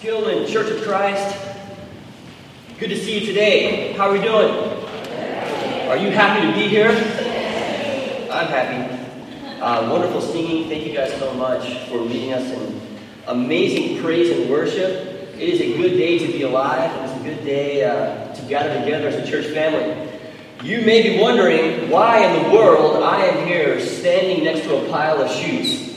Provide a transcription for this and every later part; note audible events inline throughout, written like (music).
Skillman Church of Christ, good to see you today. How are we doing? Are you happy to be here? I'm happy. Uh, wonderful singing. Thank you guys so much for leading us in amazing praise and worship. It is a good day to be alive, it's a good day uh, to gather together as a church family. You may be wondering why in the world I am here standing next to a pile of shoes.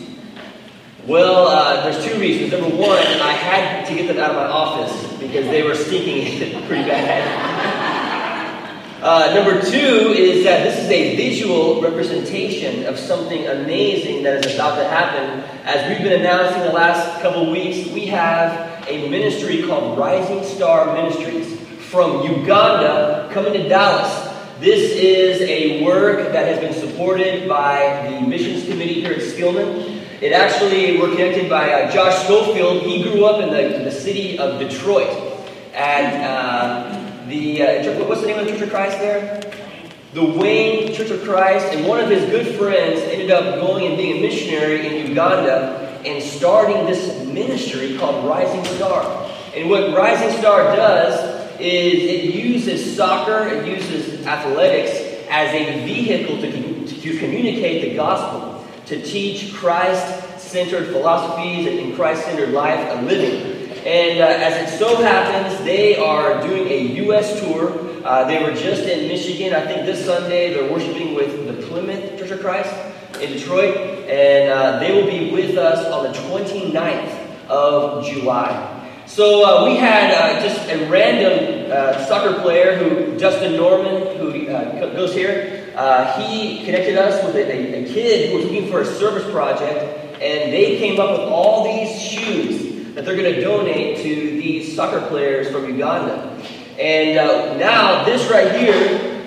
Well, uh, there's two reasons. Number one, I had to get them out of my office because they were stinking (laughs) pretty bad. Uh, number two is that this is a visual representation of something amazing that is about to happen. As we've been announcing the last couple weeks, we have a ministry called Rising Star Ministries from Uganda coming to Dallas. This is a work that has been supported by the missions committee here at Skillman. It actually, we're connected by uh, Josh Schofield. He grew up in the, the city of Detroit. And uh, the, uh, what's the name of the Church of Christ there? The Wayne Church of Christ. And one of his good friends ended up going and being a missionary in Uganda and starting this ministry called Rising Star. And what Rising Star does is it uses soccer, it uses athletics as a vehicle to, to communicate the gospel to teach Christ centered philosophies and Christ centered life and living. And uh, as it so happens, they are doing a U.S. tour. Uh, they were just in Michigan. I think this Sunday they're worshiping with the Plymouth Church of Christ in Detroit. And uh, they will be with us on the 29th of July. So uh, we had uh, just a random uh, soccer player who, Justin Norman, who goes here. Uh, he connected us with a, a, kid who was looking for a service project, and they came up with all these shoes that they're going to donate to these soccer players from Uganda. And uh, now, this right here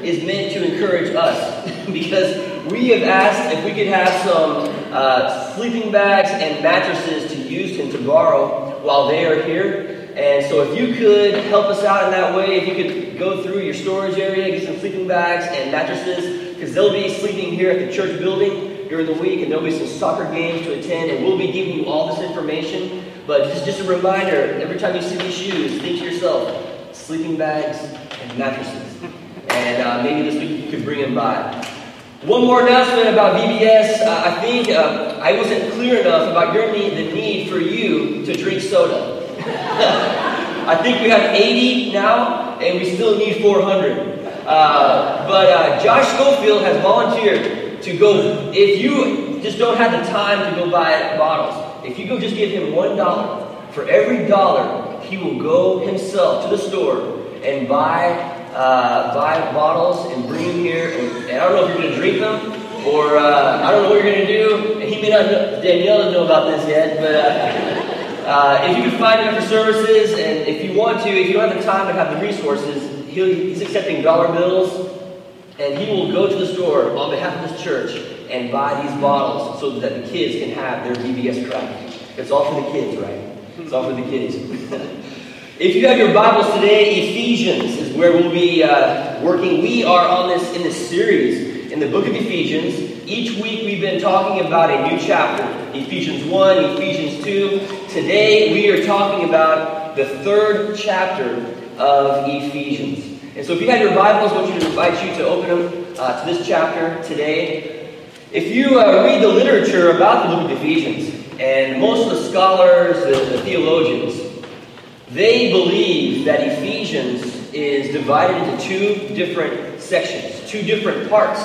is meant to encourage us (laughs) because we have asked if we could have some uh, sleeping bags and mattresses to use and to borrow while they are here. And so, if you could help us out in that way, if you could go through your storage area, get some sleeping bags and mattresses, because they'll be sleeping here at the church building during the week, and there'll be some soccer games to attend, and we'll be giving you all this information. But just, just a reminder every time you see these shoes, think to yourself sleeping bags and mattresses. And uh, maybe this week you could bring them by. One more announcement about VBS. Uh, I think uh, I wasn't clear enough about your need, the need for you to drink soda. (laughs) I think we have 80 now, and we still need 400. Uh, but uh, Josh Schofield has volunteered to go. If you just don't have the time to go buy bottles, if you go just give him one dollar for every dollar, he will go himself to the store and buy uh, buy bottles and bring them here. And, and, I don't know if you're going to drink them or uh, I don't know what you're going to do. And he may not know, Danielle doesn't know about this yet, but. Uh, if you can find him after services, and if you want to, if you don't have the time and have the resources, he's accepting dollar bills, and he will go to the store on behalf of his church and buy these bottles so that the kids can have their VBS crack. It's all for the kids, right? It's all for the kids. (laughs) if you have your Bibles today, Ephesians is where we'll be uh, working. We are on this in this series in the book of Ephesians. Each week we've been talking about a new chapter Ephesians 1, Ephesians 2. Today we are talking about the third chapter of Ephesians. And so if you have your Bibles, I want you to invite you to open them uh, to this chapter today. If you uh, read the literature about the book of Ephesians, and most of the scholars, the, the theologians, they believe that Ephesians is divided into two different sections, two different parts.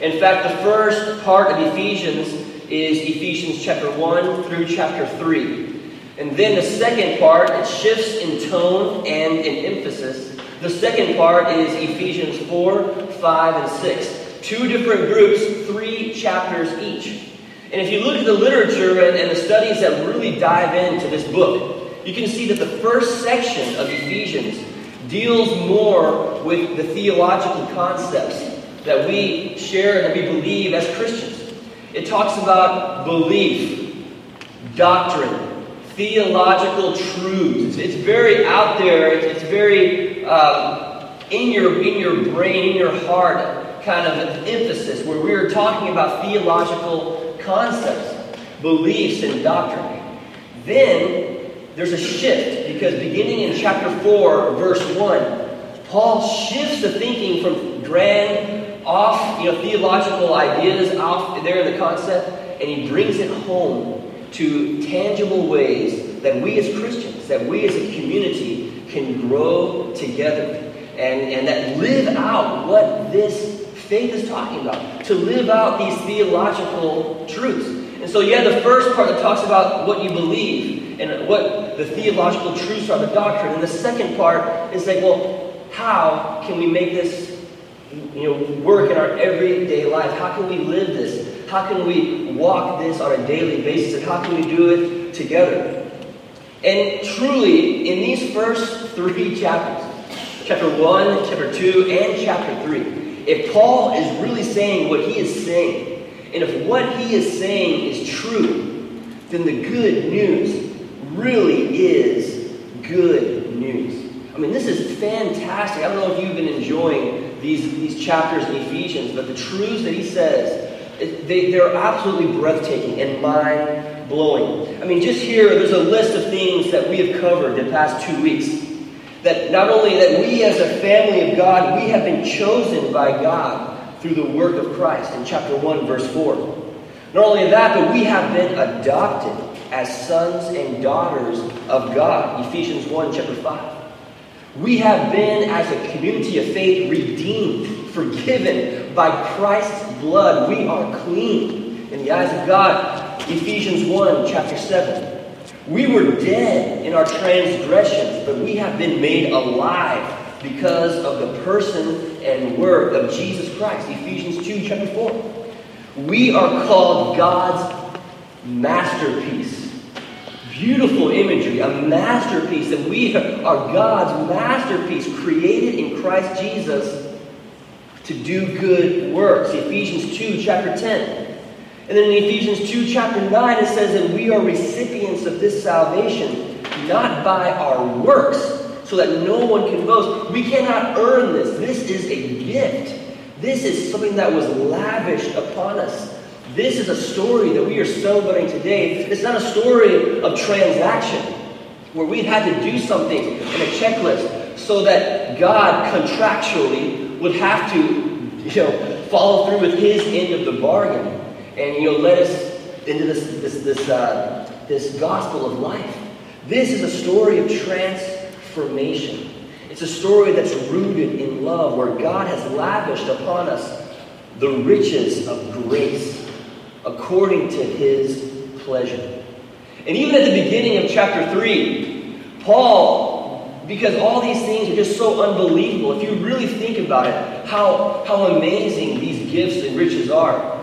In fact, the first part of Ephesians is Ephesians chapter 1 through chapter 3. And then the second part, it shifts in tone and in emphasis. The second part is Ephesians 4, 5, and 6. Two different groups, three chapters each. And if you look at the literature and, and the studies that really dive into this book, you can see that the first section of Ephesians deals more with the theological concepts that we share and that we believe as Christians. It talks about belief, doctrine, theological truths. It's, very out there. It's, very um, in your in your brain, in your heart, kind of emphasis where we're talking about theological concepts, beliefs, and doctrine. Then there's a shift because beginning in chapter 4, verse 1, Paul shifts the thinking from grand, off, you know, theological ideas off there in the concept, and he brings it home to tangible ways that we as Christians, that we as a community can grow together and, and that live out what this faith is talking about, to live out these theological truths. And so yeah, the first part that talks about what you believe and what the theological truths are, the doctrine. And the second part is like, well, how can we make this you know, work in our everyday life? How can we live this? How can we walk this on a daily basis? And how can we do it together? And truly, in these first three chapters, chapter 1, chapter 2, and chapter 3, if Paul is really saying what he is saying, and if what he is saying is true, then the good news really is good news. I mean, this is fantastic. I don't know if you've been enjoying these, these chapters in Ephesians, but the truths that he says, they, they're absolutely breathtaking and mind blowing. I mean, just here, there's a list of things that we have covered the past two weeks. That not only that we as a family of God, we have been chosen by God through the work of Christ in chapter 1, verse 4. Not only that, but we have been adopted as sons and daughters of God, Ephesians 1, chapter 5. We have been, as a community of faith, redeemed, forgiven by Christ's blood. We are clean in the eyes of God, Ephesians 1, chapter 7. We were dead in our transgressions, but we have been made alive because of the person and work of Jesus Christ. Ephesians 2, chapter 4. We are called God's masterpiece. Beautiful imagery, a masterpiece, that we are God's masterpiece, created in Christ Jesus to do good works. Ephesians 2, chapter 10. And then in Ephesians 2, chapter 9, it says that we are recipients of this salvation, not by our works, so that no one can boast. We cannot earn this. This is a gift. This is something that was lavished upon us. This is a story that we are celebrating today. It's not a story of transaction where we've had to do something in a checklist so that God contractually would have to, you know, follow through with his end of the bargain and you know led us into this this this uh, this gospel of life. This is a story of transformation. It's a story that's rooted in love, where God has lavished upon us the riches of grace according to His pleasure. And even at the beginning of chapter three, Paul because all these things are just so unbelievable. If you really think about it, how, how amazing these gifts and riches are.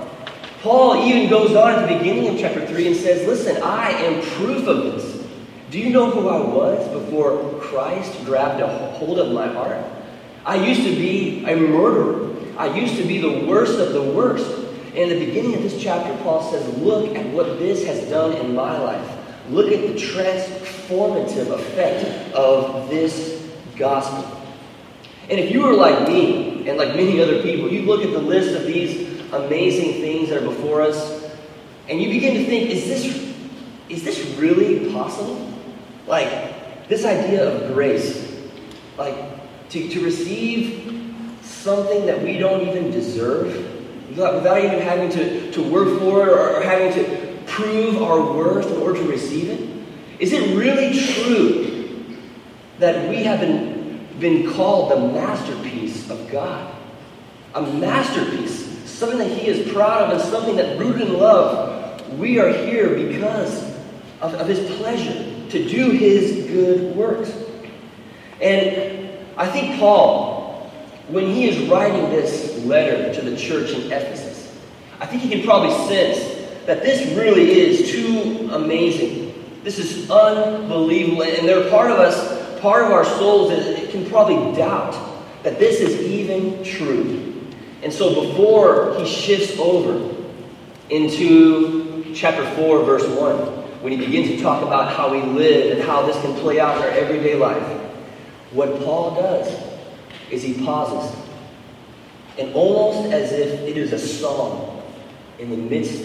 Paul even goes on at the beginning of chapter 3 and says, Listen, I am proof of this. Do you know who I was before Christ grabbed a hold of my heart? I used to be a murderer. I used to be the worst of the worst. And in the beginning of this chapter, Paul says, Look at what this has done in my life. Look at the transformative effect of this gospel. And if you were like me, and like many other people, you look at the list of these amazing things that are before us, and you begin to think, is this, is this really possible? Like, this idea of grace, like, to, to receive something that we don't even deserve, without, without even having to, to work for it or, or having to prove our worth in order to receive it? Is it really true that we have been, been called the masterpiece of God? A masterpiece something that He is proud of, and something that rooted in love. We are here because of, of His pleasure to do His good works. And I think Paul, when he is writing this letter to the church in Ephesus, I think he can probably sense that this really is too amazing. This is unbelievable. And there are part of us, part of our souls that can probably doubt that this is even true. And so before he shifts over into chapter 4, verse 1, when he begins to talk about how we live and how this can play out in our everyday life, what Paul does is he pauses. And almost as if it is a song in the midst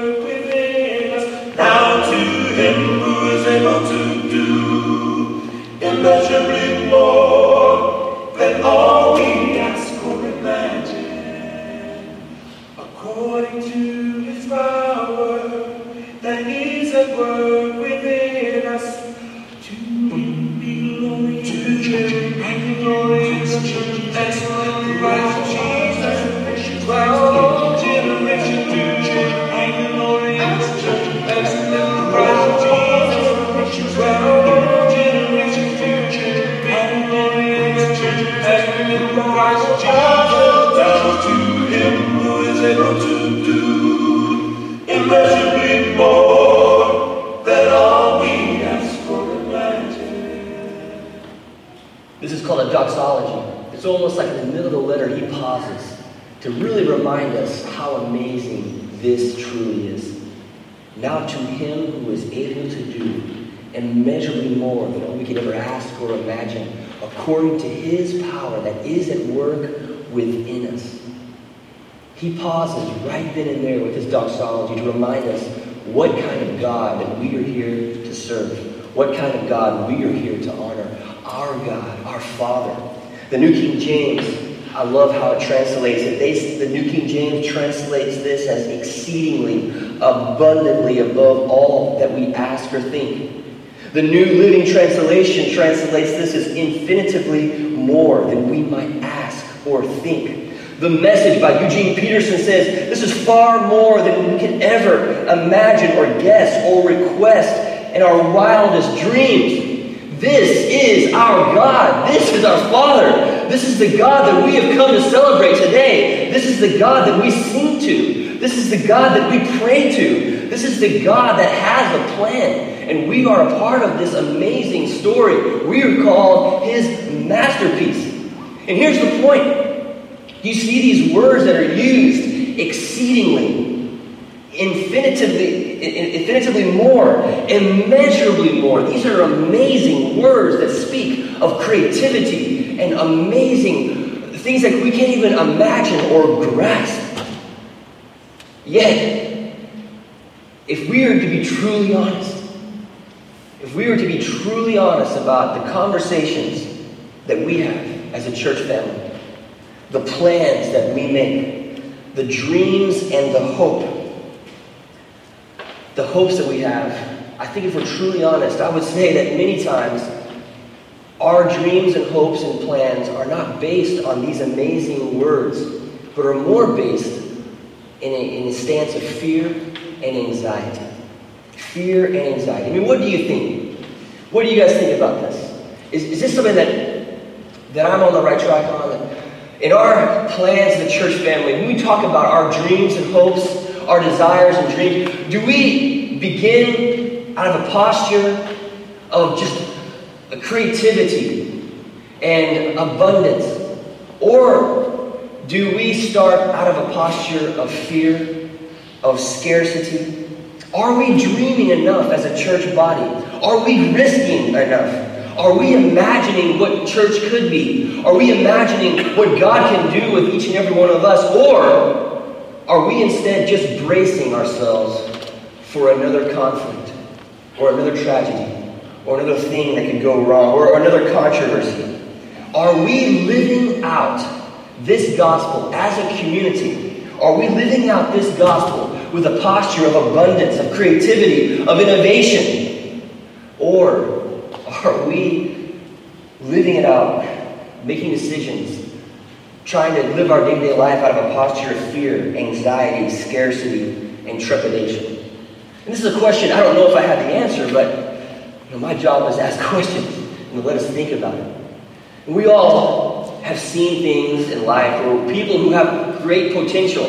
is This is called a doxology. It's almost like in the middle of the letter, he pauses to really remind us how amazing this truly is. Now to him who is able to do immeasurably more than all we could ever ask or imagine, according to his power that is at work within us. He pauses right then and there with his doxology to remind us what kind of God that we are here to serve, what kind of God we are here to honor. Our God, our Father. The New King James, I love how it translates it. They, the New King James translates this as exceedingly, abundantly above all that we ask or think. The New Living Translation translates this as infinitively more than we might ask or think. The message by Eugene Peterson says this is far more than we can ever imagine or guess or request in our wildest dreams. This is our God. This is our Father. This is the God that we have come to celebrate today. This is the God that we sing to. This is the God that we pray to. This is the God that has a plan. And we are a part of this amazing story. We are called His masterpiece. And here's the point you see these words that are used exceedingly, infinitively, infinitively more, immeasurably more. These are amazing words that speak of creativity and amazing things that we can't even imagine or grasp. Yet, if we are to be truly honest, if we were to be truly honest about the conversations that we have as a church family, the plans that we make, the dreams and the hope, the hopes that we have. I think if we're truly honest, I would say that many times our dreams and hopes and plans are not based on these amazing words, but are more based in a, in a stance of fear and anxiety. Fear and anxiety. I mean, what do you think? What do you guys think about this? Is, is this something that, that I'm on the right track on? In our plans, the church family, when we talk about our dreams and hopes, our desires and dreams, do we begin out of a posture of just creativity and abundance? Or do we start out of a posture of fear, of scarcity? Are we dreaming enough as a church body? Are we risking enough? Are we imagining what church could be? Are we imagining what God can do with each and every one of us? Or are we instead just bracing ourselves for another conflict, or another tragedy, or another thing that could go wrong, or another controversy? Are we living out this gospel as a community? Are we living out this gospel with a posture of abundance, of creativity, of innovation? Or are we living it out, making decisions, trying to live our day to day life out of a posture of fear, anxiety, scarcity, and trepidation? And this is a question I don't know if I have the answer, but you know, my job is to ask (laughs) questions and let us think about it. And we all have seen things in life where people who have great potential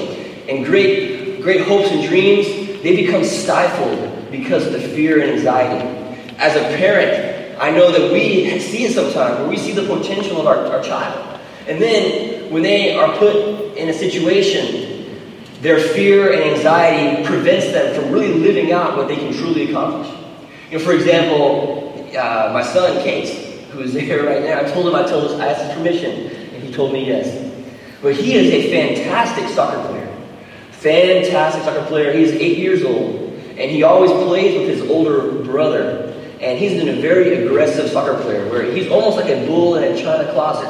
and great, great hopes and dreams, they become stifled because of the fear and anxiety. As a parent, I know that we see it sometimes where we see the potential of our, our child. And then when they are put in a situation, their fear and anxiety prevents them from really living out what they can truly accomplish. You know, for example, uh, my son, Kate, who is (laughs) there right now, I told him I told I asked his permission, and he told me yes. But he is a fantastic soccer player. Fantastic soccer player. He is eight years old, and he always plays with his older brother. And he's been a very aggressive soccer player, where he's almost like a bull in a china closet,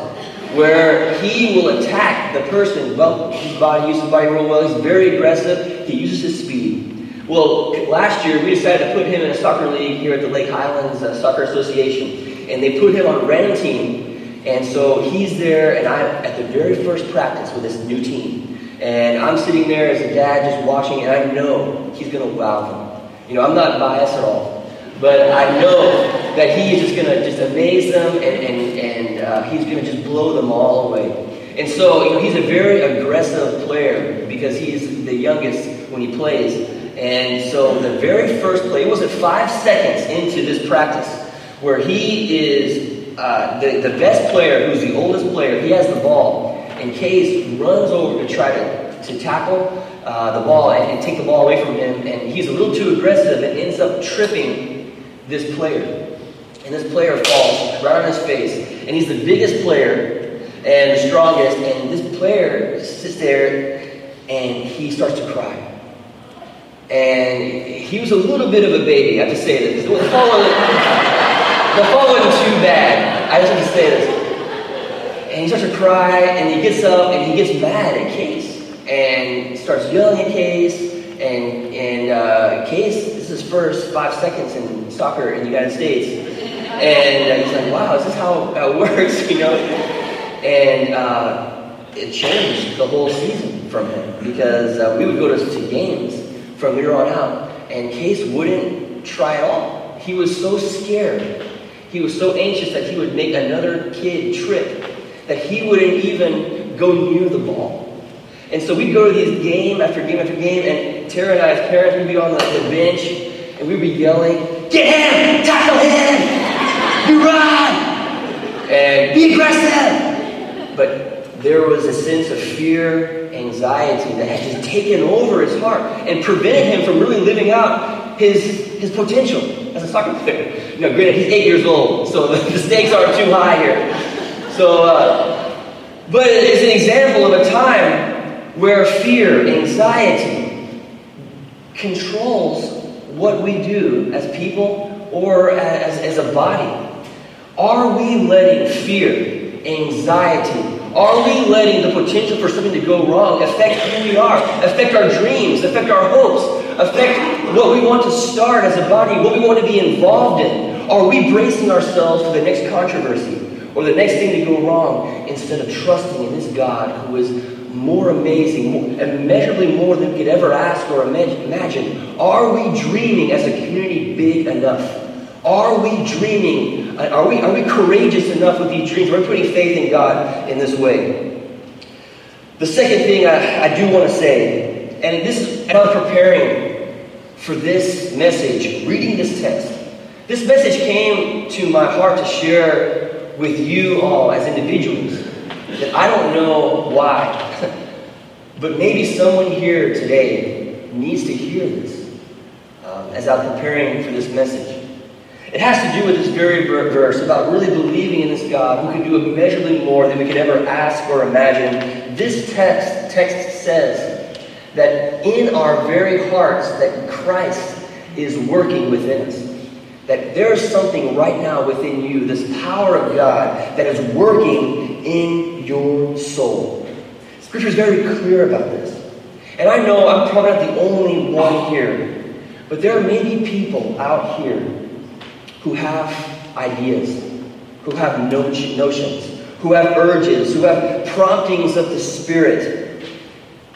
where he will attack the person. Well, his body uses body real well. He's very aggressive. He uses his speed. Well, last year we decided to put him in a soccer league here at the Lake Highlands uh, Soccer Association, and they put him on a random team. And so he's there, and I'm at the very first practice with this new team. And I'm sitting there as a dad just watching, and I know he's going to wow them. You know, I'm not biased at all, but I know that he is just going to just amaze them, and, and uh, he's going to just blow them all away. And so, you know, he's a very aggressive player because he's the youngest when he plays. And so the very first play, it wasn't five seconds into this practice where he is uh, the, the best player, who's the oldest player, he has the ball and Case runs over to try to, to tackle uh, the ball and, and, take the ball away from him, and he's a little too aggressive and ends up tripping this player. And this player falls right on his face, and he's the biggest player and the strongest, and this player sits there and he starts to cry. And he was a little bit of a baby, I have to say this. The fall wasn't, the fall wasn't too bad. I just have to say this and he starts to cry, and he gets up and he gets mad at Case and starts yelling at Case. And and uh, Case, this is his first five seconds in soccer in the United States, and he's like, "Wow, is this how it (laughs) works?" You know, and uh, it changed the whole season from him because uh, we would go to, to games from here on out, and Case wouldn't try at all. He was so scared. He was so anxious that he would make another kid trip that he wouldn't even go near the ball. And so we'd go to these game after game after game, and Tara and I, as parents, we'd be on the, the bench, and we'd be yelling, Get him! Tackle him! You run! Be aggressive! But there was a sense of fear, anxiety that had just taken over his heart and prevented him from really living out his, his potential as a soccer player. Know, granted, he's eight years old, so (laughs) the stakes aren't too high here. So, uh, but it's an example of a time where fear, anxiety controls what we do as people or as, as a body. Are we letting fear, anxiety, are we letting the potential for something to go wrong affect who we are, affect our dreams, affect our hopes, affect what we want to start as a body, what we want to be involved in? Are we bracing ourselves for the next controversy? or the next thing to go wrong instead of trusting in this God who is more amazing, more, immeasurably more than we could ever ask or imagine. Are we dreaming as a community big enough? Are we dreaming? Uh, are we, are we courageous enough with these dreams? Are we putting faith in God in this way? The second thing I, I do want to say, and this is, I'm preparing for this message, reading this text. This message came to my heart to share with you all as individuals that I don't know why, (laughs) but maybe someone here today needs to hear this um, as I'm preparing for this message. It has to do with this very verse about really believing in this God who can do immeasurably more than we could ever ask or imagine. This text, text says that in our very hearts that Christ is working within us. That there's something right now within you, this power of God, that is working in your soul. Scripture is very clear about this. And I know I'm probably not the only one here, but there may be people out here who have ideas, who have notions, who have urges, who have promptings of the Spirit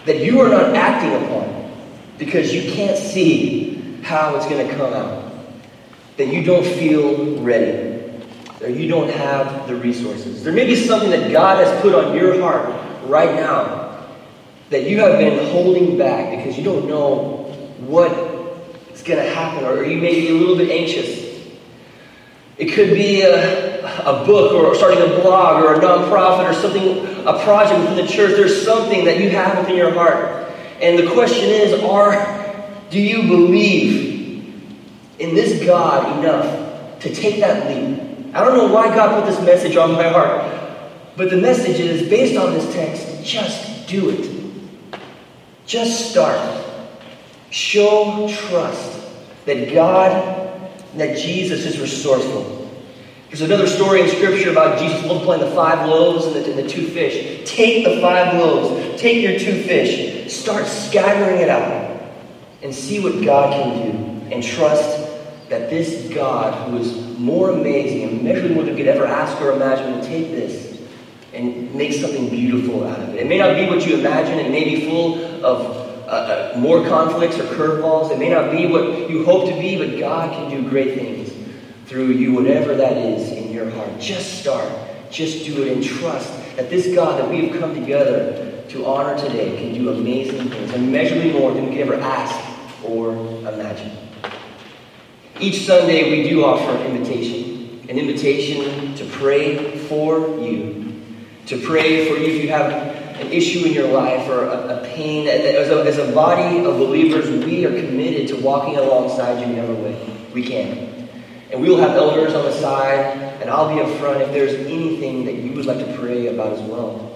that you are not acting upon because you can't see how it's going to come out that you don't feel ready, or you don't have the resources. There may be something that God has put on your heart right now that you have been holding back because you don't know what is going to happen, or you may be a little bit anxious. It could be a, a book or starting a blog or a nonprofit or something, a project within the church. There's something that you have within your heart. And the question is, are do you believe in this God enough to take that leap. I don't know why God put this message on my heart, but the message is based on this text just do it. Just start. Show trust that God, that Jesus is resourceful. There's another story in Scripture about Jesus multiplying the five loaves and the, and the two fish. Take the five loaves, take your two fish, start scattering it out, and see what God can do. And trust that this God, who is more amazing and immeasurably more than we could ever ask or imagine, will take this and make something beautiful out of it. It may not be what you imagine, it may be full of uh, uh, more conflicts or curveballs. It may not be what you hope to be, but God can do great things through you, whatever that is in your heart. Just start. Just do it and trust that this God that we have come together to honor today can do amazing things, immeasurably more than we could ever ask or imagine. Each Sunday, we do offer an invitation an invitation to pray for you, to pray for you if you have an issue in your life or a, a pain, as a, as a body of believers, we are committed to walking alongside you in every way we can. And we will have elders on the side, and I'll be up front if there's anything that you would like to pray about as well.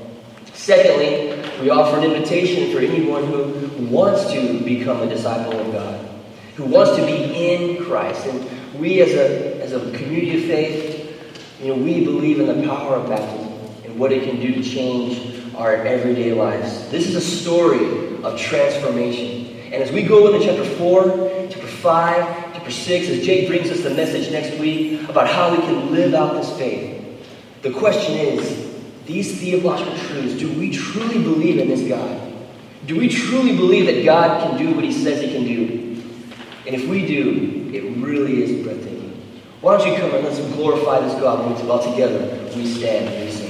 Secondly, we offer an invitation for anyone who wants to become a disciple of God, who wants to be in Christ. And we, as a, as a community of faith, you know, we believe in the power of baptism and what it can do to change our everyday lives. This is a story of transformation. And as we go into chapter 4, chapter 5, chapter 6, as Jay brings us the message next week about how we can live out this faith, the question is these theological truths, do we truly believe in this God? Do we truly believe that God can do what he says he can do? And if we do, it really is breathtaking. Why don't you come and let's glorify this God while together we stand and we sing.